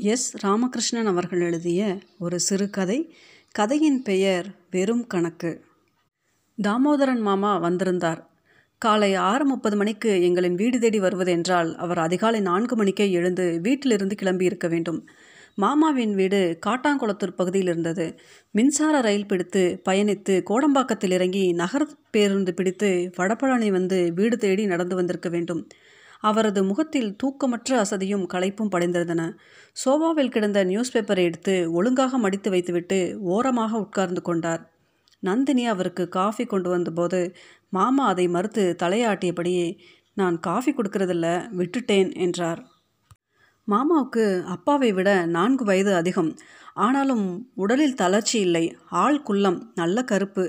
S. Ramakrishnan அவர்கள் எழுதிய ஒரு சிறுகதை கதையின் பெயர் வெறும் கணக்கு. தாமோதரன் மாமா வந்திருந்தார். காலை ஆறு முப்பது மணிக்கு எங்களின் வீடு தேடி வருவதென்றால் அவர் அதிகாலை நான்கு மணிக்கே எழுந்து வீட்டிலிருந்து கிளம்பி இருக்க வேண்டும். மாமாவின் வீடு காட்டாங்குளத்தூர் பகுதியில் இருந்தது. மின்சார ரயில் பிடித்து பயணித்து கோடம்பாக்கத்தில் இறங்கி நகர் பேருந்து பிடித்து வடபழனி வந்து வீடு தேடி நடந்து வந்திருக்க வேண்டும். அவரது முகத்தில் தூக்கமற்ற அசதியும் களைப்பும் படைந்திருந்தன சோபாவில் கிடந்த நியூஸ் பேப்பரை எடுத்து ஒழுங்காக மடித்து வைத்துவிட்டு ஓரமாக உட்கார்ந்து கொண்டார். நந்தினி அவருக்கு காஃபி கொண்டு வந்தபோது மாமா அதை மறுத்து தலையாட்டியபடியே நான் காஃபி கொடுக்கறதில்ல விட்டுட்டேன் என்றார். மாமாவுக்கு அப்பாவை விட நான்கு வயது அதிகம். ஆனாலும் உடலில் தளர்ச்சி இல்லை ஆள் குள்ளம் நல்ல கருப்பு.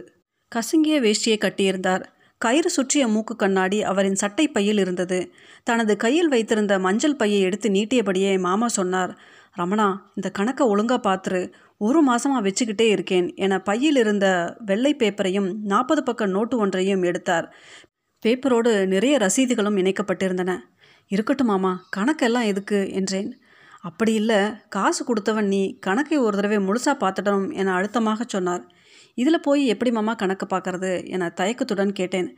கசுங்கிய வேஷ்டியை கட்டியிருந்தார். கயிறு சுற்றிய மூக்கு கண்ணாடி அவரின் சட்டை பையில் இருந்தது. தனது கையில் வைத்திருந்த மஞ்சள் பையை எடுத்து நீட்டியபடியே மாமா சொன்னார் ரமணா இந்த கணக்கை ஒழுங்காக பார்த்துரு ஒரு மாதமாக வச்சுக்கிட்டே இருக்கேன் என பையில் இருந்த வெள்ளை பேப்பரையும் நாற்பது பக்க நோட்டு ஒன்றையும் எடுத்தார். பேப்பரோடு நிறைய ரசீதுகளும் இணைக்கப்பட்டிருந்தன. இருக்கட்டும் மாமா கணக்கெல்லாம் எதுக்கு? என்றேன். அப்படி இல்லை காசு கொடுத்தவன் நீ கணக்கை ஒரு தடவை முழுசாக பார்த்துடணும் என அழுத்தமாக சொன்னார். இதில் போய் எப்படி மாமா கணக்கு பார்க்கறது என தயக்கத்துடன் கேட்டேன்.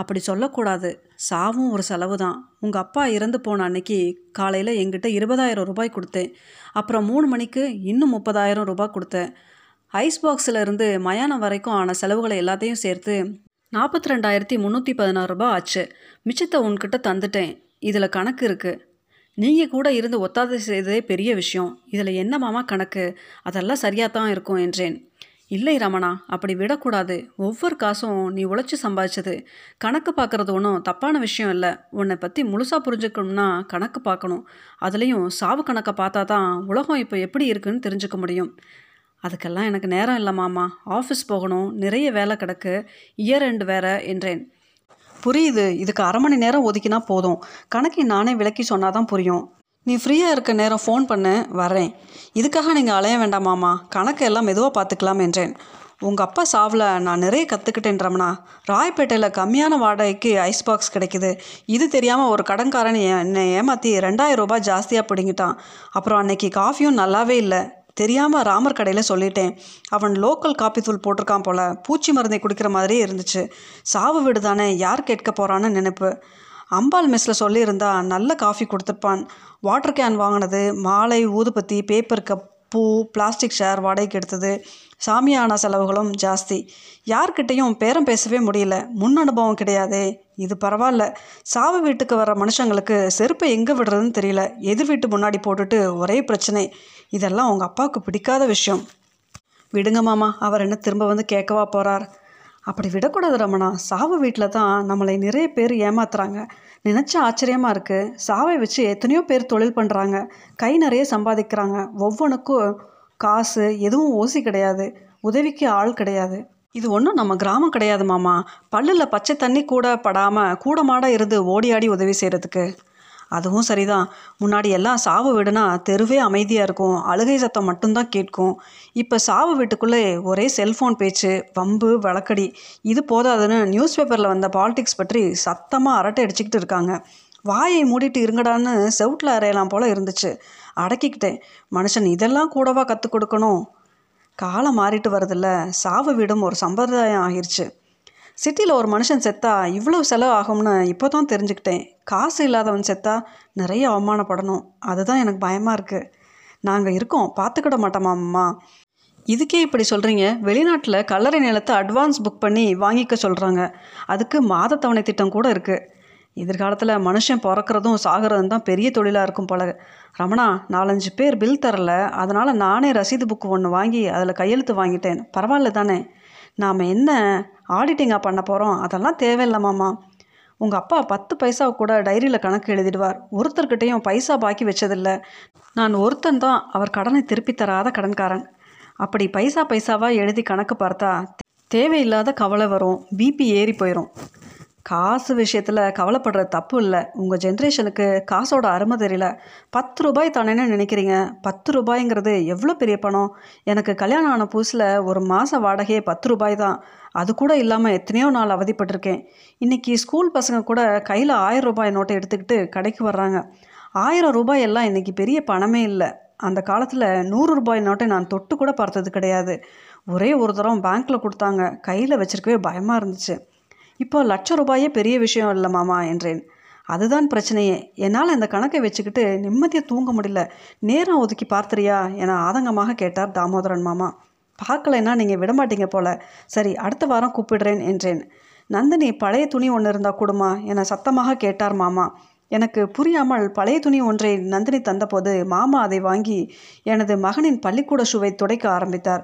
அப்படி சொல்லக்கூடாது. சாவும் ஒரு செலவு தான். உங்கள் அப்பா இறந்து போன அன்னைக்கு காலையில் எங்கிட்ட இருபதாயிரம் ரூபாய் கொடுத்தேன். அப்புறம் மூணு மணிக்கு இன்னும் முப்பதாயிரம் ரூபாய் கொடுத்தேன். ஐஸ் பாக்ஸில் இருந்து மயானம் வரைக்கும் ஆன செலவுகளை எல்லாத்தையும் சேர்த்து நாற்பத்தி ரெண்டாயிரத்தி முந்நூற்றி பதினாறு ரூபாய் ஆச்சு. மிச்சத்தை உன்கிட்ட தந்துட்டேன். இதில் கணக்கு இருக்குது நீங்கள் கூட இருந்து ஒத்தாத செய்ததே பெரிய விஷயம். இதில் என்ன மாமா கணக்கு? அதெல்லாம் சரியாக தான் இருக்கும் என்றேன். இல்லை ரமணா அப்படி விடக்கூடாது. ஒவ்வொரு காசும் நீ உழைச்சி சம்பாதிச்சது. கணக்கு பார்க்குறது ஒன்றும் தப்பான விஷயம் இல்லை. உன்னை பற்றி முழுசாக புரிஞ்சுக்கணும்னா கணக்கு பார்க்கணும். அதுலேயும் சாவு கணக்கை பார்த்தா தான் உலகம் இப்போ எப்படி இருக்குன்னு தெரிஞ்சுக்க முடியும். அதுக்கெல்லாம் எனக்கு நேரம் இல்லை மாமா. ஆஃபீஸ் போகணும் நிறைய வேலை கிடக்கு. இயர் எண்டு வேற என்றேன். புரியுது. இதுக்கு அரை மணி நேரம் ஒதுக்கினா போதும். கணக்கை நானே விளக்கி சொன்னாதான் புரியும். நீ ஃப்ரீயாக இருக்க நேரம் ஃபோன் பண்ணு வரேன் இதுக்காக நீங்கள் அலைய வேண்டாமாம்மா கணக்கு எல்லாம் மெதுவாக பார்த்துக்கலாம் என்றேன். உங்கள் அப்பா சாவில் நான் நிறைய கற்றுக்கிட்டேன் ரமணா. ராயப்பேட்டையில் கம்மியான வாடகைக்கு ஐஸ் பாக்ஸ் கிடைக்குது. இது தெரியாமல் ஒரு கடன்காரன் என்னை ஏமாற்றி ரெண்டாயிரம் ரூபாய் ஜாஸ்தியாக பிடிங்கிட்டான். அப்புறம் அன்னைக்கு காஃபியும் நல்லாவே இல்லை. தெரியாமல் ராமர் கடையில் சொல்லிட்டேன். அவன் லோக்கல் காப்பி தூள் போட்டிருக்கான் போல். பூச்சி மருந்தை குடிக்கிற மாதிரியே இருந்துச்சு. சாவு வீடு தானே யார் கேட்க போகிறான்னு நினைப்பு. அம்பாள் மெஸ்ஸில் சொல்லியிருந்தா நல்ல காஃபி கொடுத்துருப்பான். வாட்டர் கேன் வாங்கினது மாலை ஊதுபத்தி பேப்பர் கப் பூ பிளாஸ்டிக் ஷேர் வாடகைக்கு எடுத்தது. சாமியான செலவுகளும் ஜாஸ்தி. யார்கிட்டையும் பேரம் பேசவே முடியல. முன் அனுபவம் கிடையாதே. இது பரவாயில்ல. சாவு வீட்டுக்கு வர மனுஷங்களுக்கு செருப்பை எங்கே விடுறதுன்னு தெரியல. எதிர் வீட்டு முன்னாடி போட்டுட்டு ஒரே பிரச்சனை. இதெல்லாம் உங்கள் அப்பாவுக்கு பிடிக்காத விஷயம். விடுங்க மாமா. அவர் என்ன திரும்ப வந்து கேட்கவா போகிறார் அப்படி விடக்கூடாது ரமணா. சாவு வீட்டில் தான் நம்மளை நிறைய பேர் ஏமாத்துறாங்க. நினச்சா ஆச்சரியமாக இருக்குது சாவை வச்சு எத்தனையோ பேர் தொழில் பண்ணுறாங்க கை நிறைய சம்பாதிக்கிறாங்க. ஒவ்வொன்றுக்கும் காசு எதுவும் ஓசி கிடையாது. உதவிக்கு ஆள் கிடையாது. இது ஒன்றும் நம்ம கிராமம் கிடையாது மாமா. பல்லில் பச்சை தண்ணி கூட படாமல் கூடமாட இருந்து ஓடி ஆடி உதவி செய்கிறதுக்கு அதுவும் சரிதான். முன்னாடி எல்லாம் சாவு வீடுனா தெருவே அமைதியாக இருக்கும். அழுகை சத்தம் மட்டும்தான் கேட்கும். இப்போ சாவு வீட்டுக்குள்ளே ஒரே செல்ஃபோன் பேச்சு வம்பு வழக்கடி. இது போதாதுன்னு நியூஸ் பேப்பரில் வந்த பாலிடிக்ஸ் பற்றி சத்தமாக அரட்டை அடிச்சுக்கிட்டு இருக்காங்க. வாயை மூடிட்டு இருங்கடான்னு செவுட்டில் அறையலாம் போல் இருந்துச்சு. அடக்கிக்கிட்டேன். மனுஷன் இதெல்லாம் கூடவா கற்றுக் கொடுக்கணும்? காலம் மாறிட்டு வருதில்ல. சாவு வீடும் ஒரு சம்பிரதாயம் ஆகிருச்சு. சிட்டியில் ஒரு மனுஷன் செத்தா இவ்வளோ செலவு ஆகும்னு இப்போ தான் தெரிஞ்சுக்கிட்டேன். காசு இல்லாதவன் செத்தா நிறைய அவமானப்படணும். அதுதான் எனக்கு பயமாக இருக்குது நாங்கள் இருக்கோம். பார்த்துக்கிட மாட்டோமாம்மா இதுக்கே இப்படி சொல்கிறீங்க வெளிநாட்டில் கல்லறை நிலத்தை அட்வான்ஸ் புக் பண்ணி வாங்கிக்க சொல்கிறாங்க அதுக்கு மாதத்தவணை திட்டம் கூட இருக்குது எதிர்காலத்தில் மனுஷன் பிறக்கிறதும் சாகிறதும் தான் பெரிய தொழிலாக இருக்கும் போல. ரமணா நாலஞ்சு பேர் பில் தரல. அதனால் நானே ரசீது புக்கு ஒன்று வாங்கி அதில் கையெழுத்து வாங்கிட்டேன். பரவாயில்ல தானே? நாம் என்ன ஆடிட்டிங்காக பண்ண போகிறோம் அதெல்லாம் தேவையில்லமாம்மா உங்கள் அப்பா பத்து பைசா கூட டைரியில் கணக்கு எழுதிடுவார். ஒருத்தர்கிட்டையும் பைசா பாக்கி வச்சதில்லை. நான் ஒருத்தன் தான் அவர் கடனை திருப்பி தராத கடன்காரன். அப்படி பைசா பைசாவாக எழுதி கணக்கு பார்த்தா தேவையில்லாத கவலை வரும். பிபி ஏறி போயிடும் காசு விஷயத்தில் கவலைப்படுற தப்பு இல்லை. உங்கள் ஜென்ரேஷனுக்கு காசோட அருமை தெரியல. பத்து ரூபாய் தானேன்னு நினைக்கிறீங்க? பத்து ரூபாய்ங்கிறது எவ்வளோ பெரிய பணம்? எனக்கு கல்யாணம் ஆன புதுசில் ஒரு மாத வாடகையே பத்து ரூபாய் தான். அது கூட இல்லாமல் எத்தனையோ நாள் அவதிப்பட்டிருக்கேன். இன்றைக்கி ஸ்கூல் பசங்க கூட கையில் ஆயிரம் ரூபாய் நோட்டை எடுத்துக்கிட்டு கடைக்கு வர்றாங்க. ஆயிரம் ரூபாய் எல்லாம் இன்றைக்கி பெரிய பணமே இல்லை. அந்த காலத்தில் நூறு ரூபாய் நோட்டை நான் தொட்டு கூட பார்த்தது கிடையாது. ஒரே ஒரு தரம் பேங்க்கில் கொடுத்தாங்க. கையில் வச்சுருக்கவே பயமாக இருந்துச்சு. இப்போ லட்ச ரூபாயே பெரிய விஷயம் இல்லை மாமா என்றேன். அதுதான் பிரச்சனையே. என்னால் அந்த கணக்கை வச்சுக்கிட்டு நிம்மதியாக தூங்க முடியல. நேரம் ஒதுக்கி பார்த்துறியா என ஆதங்கமாக கேட்டார் தாமோதரன் மாமா. பார்க்கலைன்னா நீங்கள் விடமாட்டீங்க போல. சரி அடுத்த வாரம் கூப்பிடுறேன் என்றேன். நந்தினி பழைய துணி ஒன்று இருந்தால் கொடுமா என சத்தமாக கேட்டார் மாமா. எனக்கு புரியாமல் பழைய துணி ஒன்றை நந்தினி தந்தபோது மாமா அதை வாங்கி எனது மகனின் பள்ளிக்கூட ஷூவை துடைக்க ஆரம்பித்தார்.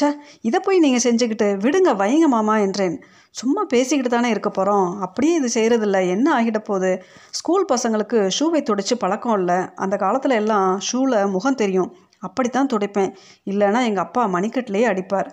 ச இதை போய் நீங்கள் செஞ்சுக்கிட்டு விடுங்க வைங்க மாமா என்றேன். சும்மா பேசிக்கிட்டு தானே இருக்க போகிறோம் அப்படியே இது செய்கிறதில்ல என்ன ஆகிட போகுது? ஸ்கூல் பசங்களுக்கு ஷூவை துடைச்சி பழக்கம் இல்லை. அந்த காலத்தில் எல்லாம் ஷூவில் முகம் தெரியும். அப்படித்தான் துடைப்பேன். இல்லைன்னா எங்கள் அப்பா மணிக்கட்டிலேயே அடிப்பார்.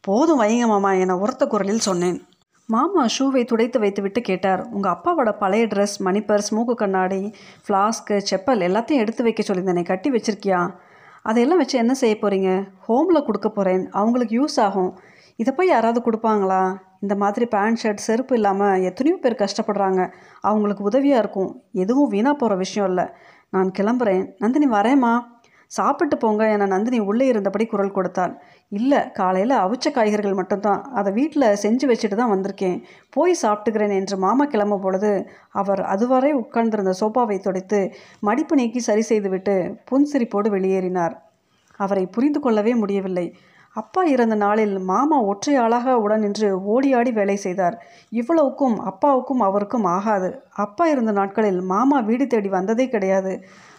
போதும் வைங்க மாமா என உரத்த குரலில் சொன்னேன். மாமா ஷூவை துடைத்து வைத்துவிட்டு கேட்டார். உங்கள் அப்பாவோட பழைய ட்ரெஸ் மணிப்பர்ஸ் மூக்கு கண்ணாடி ஃப்ளாஸ்க்கு செப்பல் எல்லாத்தையும் எடுத்து வைக்க சொல்லியிருந்தேனே. கட்டி வச்சிருக்கியா? அதையெல்லாம் வச்சு என்ன செய்ய போகிறீங்க ஹோமில் கொடுக்க போகிறேன் அவங்களுக்கு யூஸ் ஆகும். இதை போய் யாராவது கொடுப்பாங்களா? இந்த மாதிரி பேண்ட் ஷர்ட் செருப்பு இல்லாமல் எத்தனையோ பேர் கஷ்டப்படுறாங்க. அவங்களுக்கு உதவியாக இருக்கும். எதுவும் வீணாக போகிற விஷயம் இல்லை. நான் கிளம்புறேன். நந்தினி வரேம்மா. சாப்பிட்டு போங்க என நந்தினி உள்ளே இருந்தபடி குரல் கொடுத்தாள். இல்லை காலையில் அவிச்ச காய்கறிகள் மட்டும்தான். அதை வீட்டில் செஞ்சு வச்சுட்டு தான் வந்திருக்கேன். போய் சாப்பிட்டுக்கிறேன் என்று மாமா கிளம்ப பொழுது அவர் அதுவரை உட்கார்ந்திருந்த சோபாவை துடைத்து மடிப்பு நீக்கி சரி செய்துவிட்டு புன்சிரிப்போடு வெளியேறினார். அவரை புரிந்து கொள்ளவே முடியவில்லை. அப்பா இறந்த நாளில் மாமா ஒற்றை ஆளாக உடன் நின்று ஓடியாடி வேலை செய்தார். இவ்வளவுக்கும் அப்பாவுக்கும் அவருக்கும் ஆகாது. அப்பா இருந்த நாட்களில் மாமா வீடு தேடி வந்ததே கிடையாது.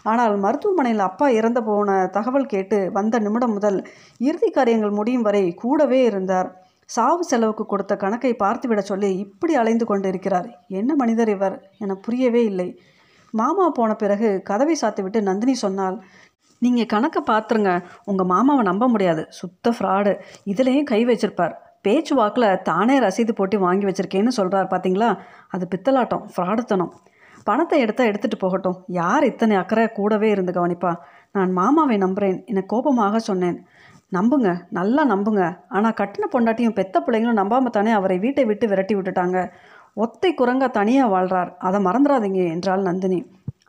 ஆனால் மருத்துவமனையில் அப்பா இறந்து போன தகவல் கேட்டு வந்த நிமிடம் முதல் இறுதி காரியங்கள் முடியும் வரை கூடவே இருந்தார். சாவு செலவுக்கு கொடுத்த கணக்கை பார்த்துவிட சொல்லி இப்படி அலைந்து கொண்டிருக்கிறார். என்ன மனிதர் இவர்? என புரியவே இல்லை. மாமா போன பிறகு கதவை சாத்துவிட்டு நந்தினி சொன்னால் நீங்கள் கணக்கை பார்த்துருங்க உங்கள் மாமாவை நம்ப முடியாது. சுத்த ஃப்ராடு இதுலேயும் கை வச்சிருப்பார். பேச்சு வாக்கில் தானே ரசீது போட்டு வாங்கி வச்சுருக்கேன்னு சொல்கிறார் பார்த்தீங்களா அது பித்தலாட்டம் ஃப்ராடுத்தனம் பணத்தை எடுத்தால் எடுத்துகிட்டு போகட்டும். யார் இத்தனை அக்கறை கூடவே இருந்து கவனிப்பா. நான் மாமாவை நம்புகிறேன் என கோபமாக சொன்னேன். நம்புங்க. நல்லா நம்புங்க. ஆனால் கட்டின பொண்டாட்டியும் பெத்த பிள்ளைங்களும் நம்பாமல் தானே அவரை வீட்டை விட்டு விரட்டி விட்டுட்டாங்க. ஒத்தை குரங்கா தனியாக வாழ்றார். அதை மறந்துடாதீங்க என்றாள் நந்தினி.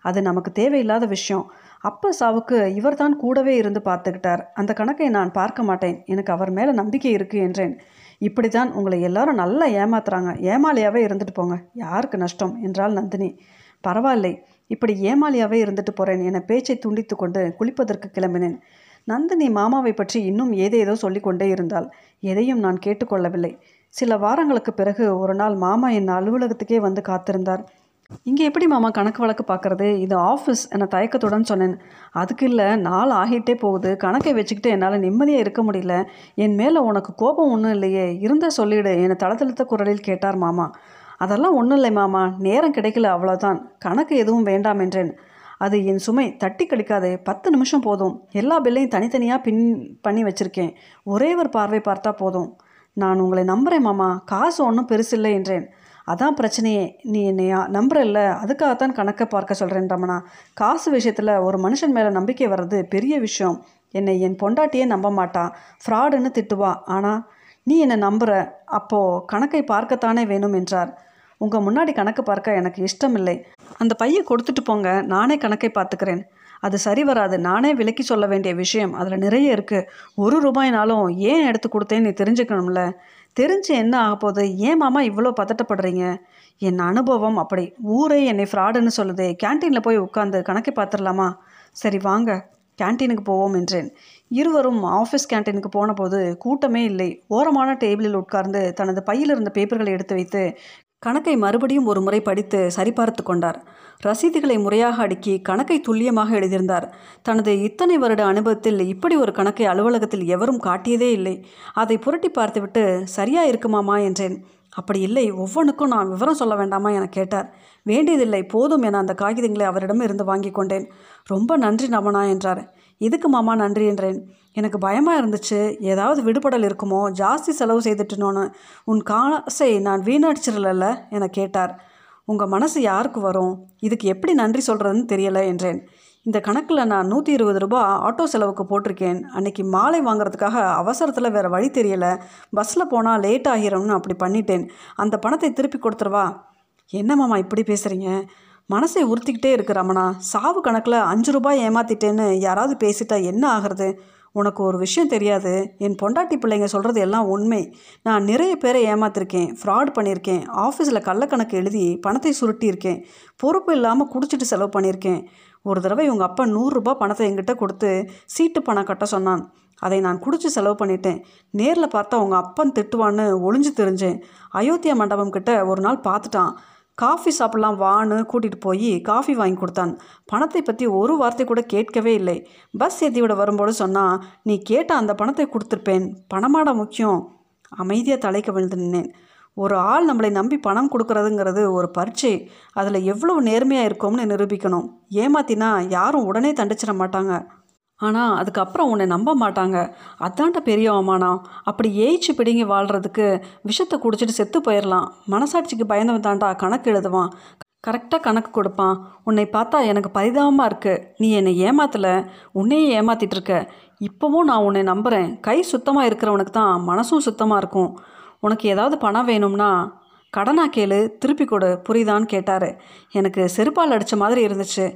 அது நமக்கு தேவையில்லாத விஷயம். அப்பா சாவுக்கு இவர் தான் கூடவே இருந்து பார்த்துக்கிட்டார். அந்த கணக்கை நான் பார்க்க மாட்டேன். எனக்கு அவர் மேலே நம்பிக்கை இருக்குது என்றேன். இப்படி தான் உங்களை எல்லாரும் நல்லா ஏமாத்துறாங்க. ஏமாலியாகவே இருந்துட்டு போங்க. யாருக்கு நஷ்டம்? என்றாள் நந்தினி. பரவாயில்லை. இப்படி ஏமாலியாகவே இருந்துட்டு போகிறேன் என பேச்சை துண்டித்து கொண்டு குளிப்பதற்கு கிளம்பினேன். நந்தினி மாமாவை பற்றி இன்னும் ஏதேதோ சொல்லிக்கொண்டே இருந்தாள். எதையும் நான் கேட்டுக்கொள்ளவில்லை. சில வாரங்களுக்கு பிறகு ஒரு நாள் மாமா என் அலுவலகத்துக்கே வந்து காத்திருந்தார். இங்கே எப்படி மாமா கணக்கு வழக்கு பார்க்குறது இது ஆஃபீஸ் என தயக்கத்துடன் சொன்னேன். அதுக்கு இல்லை நாள் ஆகிட்டே போகுது. கணக்கை வச்சுக்கிட்டு என்னால் நிம்மதியாக இருக்க முடியல. என் மேலே உனக்கு கோபம் ஒன்றும் இல்லையே. இருந்தால் சொல்லிவிடு என்னை தளத்தழுத்த குரலில் கேட்டார் மாமா. அதெல்லாம் ஒன்றும் இல்லை மாமா. நேரம் கிடைக்கல அவ்வளோதான் கணக்கு எதுவும் வேண்டாம் என்றேன். அது என் சுமை. தட்டி கழிக்காதே பத்து நிமிஷம் போதும். எல்லா பில்லையும் தனித்தனியாக பின் பண்ணி வச்சுருக்கேன். ஒரே ஒரு பார்வை பார்த்தா போதும். நான் உங்களை நம்புகிறேன் மாமா. காசு ஒன்றும் பெருசில்லை என்றேன். அதான் பிரச்சனையே. நீ என்னையா நம்புறல்ல. அதுக்காகத்தான் கணக்கை பார்க்க சொல்கிறேன் ரமணா. காசு விஷயத்தில் ஒரு மனுஷன் மேலே நம்பிக்கை வர்றது பெரிய விஷயம். என்னை என் பொண்டாட்டியே நம்ப மாட்டா. ஃப்ராடுன்னு திட்டுவா. ஆனால் நீ என்னை நம்புற. அப்போது கணக்கை பார்க்கத்தானே வேணும் என்றார். உங்கள் முன்னாடி கணக்கு பார்க்க எனக்கு இஷ்டமில்லை. அந்த பையை கொடுத்துட்டு போங்க. நானே கணக்கை பார்த்துக்கிறேன். அது சரி வராது. நானே விலக்கி சொல்ல வேண்டிய விஷயம் அதில் நிறைய இருக்குது ஒரு ரூபாய்னாலும் ஏன் எடுத்து கொடுத்தேன்னு நீ தெரிஞ்சுக்கணும்ல. தெரிஞ்சு என்ன ஆக போகுது ஏன் மாமா இவ்வளோ பதட்டப்படுறீங்க? என் அனுபவம் அப்படி. ஊரே என்னை ஃப்ராடுன்னு சொல்லுது. கேன்டீனில் போய் உட்காந்து கணக்கை பார்த்துடலாமா? சரி வாங்க. கேன்டீனுக்கு போவோம் என்றேன். இருவரும் ஆஃபீஸ் கேன்டீனுக்கு போனபோது கூட்டமே இல்லை. ஓரமான டேபிளில் உட்கார்ந்து தனது பையில் இருந்த பேப்பர்களை எடுத்து வைத்து கணக்கை மறுபடியும் ஒரு முறை படித்து சரிபார்த்து கொண்டார். ரசீதுகளை முறையாக அடுக்கி கணக்கை துல்லியமாக எழுதியிருந்தார். தனது இத்தனை வருட அனுபவத்தில் இப்படி ஒரு கணக்கை அலுவலகத்தில் எவரும் காட்டியதே இல்லை. அதை புரட்டி பார்த்துவிட்டு சரியா இருக்குமாமா என்றேன். அப்படி இல்லை. ஒவ்வொன்றுக்கும் நான் விவரம் சொல்ல வேண்டாமா என கேட்டார். வேண்டியதில்லை. போதும் என அந்த காகிதங்களை அவரிடம் இருந்து வாங்கி கொண்டேன். ரொம்ப நன்றி நமனா என்றார். இதுக்கு மாமா நன்றி என்றேன். எனக்கு பயமாக இருந்துச்சு. ஏதாவது விடுபடல் இருக்குமோ? ஜாஸ்தி செலவு செய்துட்டுனோன்னு உன் காசை நான் வீணடிச்சிடல என கேட்டார். உங்கள் மனசு யாருக்கு வரும்? இதுக்கு எப்படி நன்றி சொல்கிறதுன்னு தெரியலை என்றேன். இந்த கணக்கில் நான் நூற்றி இருபது ரூபா ஆட்டோ செலவுக்கு போட்டிருக்கேன். அன்னைக்கு மாலை வாங்குறதுக்காக அவசரத்தில் வேறு வழி தெரியலை. பஸ்ஸில் போனால் லேட் ஆகிரும்னு அப்படி பண்ணிட்டேன். அந்த பணத்தை திருப்பி கொடுத்துருவா என்ன மாமா இப்படி பேசுகிறீங்க மனசை உறுத்திக்கிட்டே இருக்கு ரமணா. சாவு கணக்கில் அஞ்சு ரூபாய் ஏமாத்திட்டேன்னு யாராவது பேசிட்டா என்ன ஆகிறது? உனக்கு ஒரு விஷயம் தெரியாது. என் பொண்டாட்டி பிள்ளைங்க சொல்கிறது எல்லாம் உண்மை. நான் நிறைய பேரை ஏமாத்திருக்கேன் ஃப்ராட் பண்ணியிருக்கேன் ஆஃபீஸில் கள்ளக்கணக்கு எழுதி பணத்தை சுருட்டியிருக்கேன் பொறுப்பு இல்லாமல் குடிச்சிட்டு செலவு பண்ணியிருக்கேன். ஒரு தடவை உங்கள் அப்பா நூறுரூபா பணத்தை என்கிட்ட கொடுத்து சீட்டு பணம் கட்ட சொன்னான். அதை நான் குடிச்சு செலவு பண்ணிட்டேன். நேரில் பார்த்தா உங்கள் அப்பன் திட்டுவான்னு ஒளிஞ்சு தெரிஞ்சேன். அயோத்தியா மண்டபம் கிட்ட ஒரு நாள் பார்த்துட்டான். காஃபி சாப்பிட்லாம் வான்னு கூட்டிகிட்டு போய் காஃபி வாங்கி கொடுத்தான். பணத்தை பற்றி ஒரு வார்த்தை கூட கேட்கவே இல்லை. பஸ் ஏற்றி விட வரும்போது சொன்னால் நீ கேட்ட அந்த பணத்தை கொடுத்துருப்பேன். பணமாட முக்கியம். அமைதியாக தலைக்க விழுந்து நின்னேன். ஒரு ஆள் நம்மளை நம்பி பணம் கொடுக்கறதுங்கிறது ஒரு பரீட்சை. அதில் எவ்வளோ நேர்மையாக இருக்கோம்னு நிரூபிக்கணும். ஏமாத்தினா யாரும் உடனே தண்டிச்சிட மாட்டாங்க. ஆனால் அதுக்கப்புறம் உன்னை நம்ப மாட்டாங்க. அதான்ட்ட பெரிய அவமானம். அப்படி ஏய்ச்சி பிடுங்கி வாழ்கிறதுக்கு விஷத்தை குடிச்சிட்டு செத்து போயிடலாம் மனசாட்சிக்கு பயந்தவன் தாண்டா கணக்கு எழுதுவான். கரெக்டாக கணக்கு கொடுப்பான். உன்னை பார்த்தா எனக்கு பரிதாபமாக இருக்குது நீ என்னை ஏமாத்தலை? உன்னையே ஏமாத்திட்டு இருக்க. இப்போவும் நான் உன்னை நம்புகிறேன் கை சுத்தமாக இருக்கிறவனுக்கு தான் மனசும் சுத்தமாக இருக்கும். உனக்கு ஏதாவது பணம் வேணும்னா கடனா கேளு. திருப்பி கொடு. புரியுதான்னு கேட்டார். எனக்கு செருப்பால் அடித்த மாதிரி இருந்துச்சு.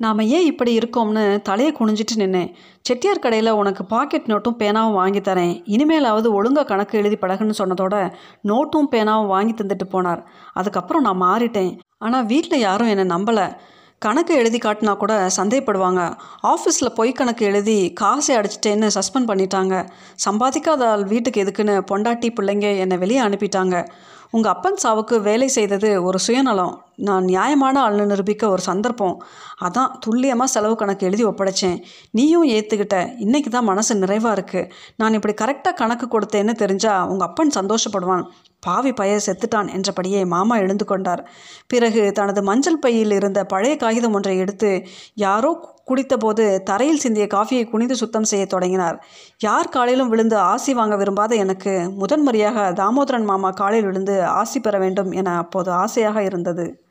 நாம் ஏன் இப்படி இருக்கோம்னு தலையை குனிஞ்சிட்டு நின்னேன். செட்டியார் கடையில் உனக்கு பாக்கெட் நோட்டும் பேனாவும் வாங்கி தரேன். இனிமேலாவது ஒழுங்காக கணக்கு எழுதி பழகுன்னு சொன்னதோட நோட்டும் பேனாவும் வாங்கி தந்துட்டு போனார். அதுக்கப்புறம் நான் மாறிட்டேன். ஆனால் வீட்டில் யாரும் என்னை நம்பலை. கணக்கு எழுதி காட்டினா கூட சந்தேகப்படுவாங்க. ஆஃபீஸில் பொய் கணக்கு எழுதி காசை அடிச்சிட்டேன்னு சஸ்பெண்ட் பண்ணிட்டாங்க. சம்பாதிக்காத ஆள் வீட்டுக்கு எதுக்குன்னு பொண்டாட்டி பிள்ளைங்க என்னை வெளியே அனுப்பிட்டாங்க. உங்கள் அப்பன் சாவுக்கு வேலை செய்தது ஒரு சுயநலம் நான் நியாயமான ஆள்னு நிரூபிக்க ஒரு சந்தர்ப்பம். அதான் துல்லியமாக செலவு கணக்கு எழுதி ஒப்படைச்சேன். நீயும் ஏற்றுக்கிட்ட இன்றைக்கி தான் மனசு நிறைவாக இருக்குது நான் இப்படி கரெக்டாக கணக்கு கொடுத்தேன்னு தெரிஞ்சால் உங்கள் அப்பன் சந்தோஷப்படுவான். பாவி பய செத்துட்டான் என்றபடியே மாமா எழுந்து கொண்டார். பிறகு தனது மஞ்சள் பையில் இருந்த பழைய காகிதம் ஒன்றை எடுத்து யாரோ குடித்தபோது தரையில் சிந்திய காஃபியை குனிந்து சுத்தம் செய்ய தொடங்கினார். யார் காலையிலும் விழுந்து ஆசி வாங்க விரும்பாத எனக்கு முதன்முறையாக தாமோதரன் மாமா காலில் விழுந்து ஆசி பெற வேண்டும் என அப்போது ஆசையாக இருந்தது.